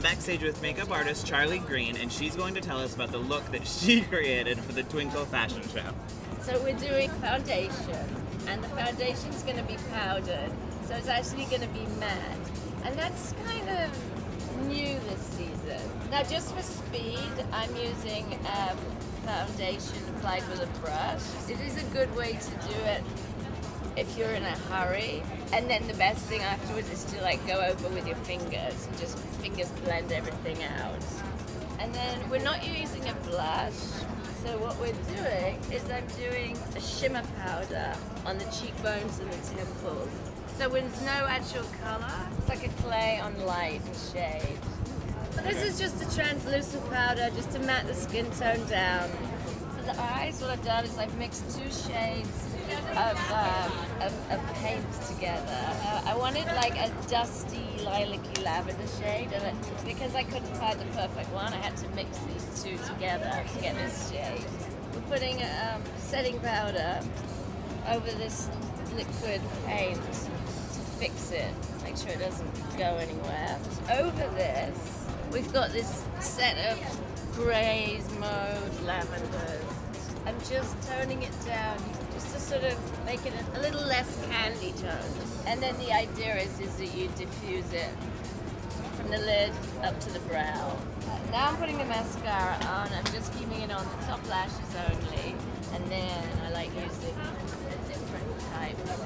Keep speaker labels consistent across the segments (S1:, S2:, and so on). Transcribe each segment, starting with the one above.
S1: backstage with makeup artist Charlie Green, and she's going to tell us about the look that she created for the Twinkle fashion show.
S2: So we're doing foundation, and the foundation's going to be powdered, so it's actually going to be matte, and that's kind of new this season. Now, just for speed, I'm using um, foundation applied with a brush. It is a good way to do it if you're in a hurry. And then the best thing afterwards is to like go over with your fingers and just fingers blend everything out. And then we're not using a blush. So what we're doing is I'm doing a shimmer powder on the cheekbones and the temples. So with no actual color, it's like a clay on light and shade. But this is just a translucent powder just to matte the skin tone down. The eyes, what I've done is I've mixed two shades of, um, of, of paint together. Uh, I wanted like a dusty lilac-y lavender shade, and it, because I couldn't find the perfect one, I had to mix these two together to get this shade. We're putting um, setting powder over this liquid paint to fix it, make sure it doesn't go anywhere. Over this, we've got this set of greys, mauves, lavenders. I'm just toning it down just to sort of make it a, little less candy tone. And then the idea is, is that you diffuse it from the lid up to the brow. Now I'm putting the mascara on. I'm just keeping it on the top lashes only. And then I like using a different type of.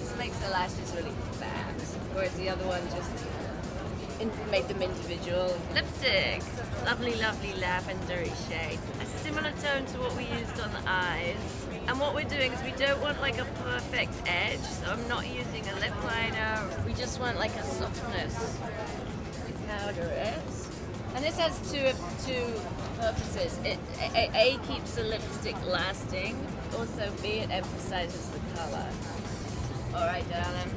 S2: This makes the lashes really fat, whereas the other one just made them individual. Lipstick, lovely, lovely lavendery shade. A similar tone to what we used on the eyes. And what we're doing is we don't want like a perfect edge, so I'm not using a lip liner. We just want like a softness. We powder it. And this has two two purposes. It a, a keeps the lipstick lasting. Also, B it emphasizes the color. All right, darling.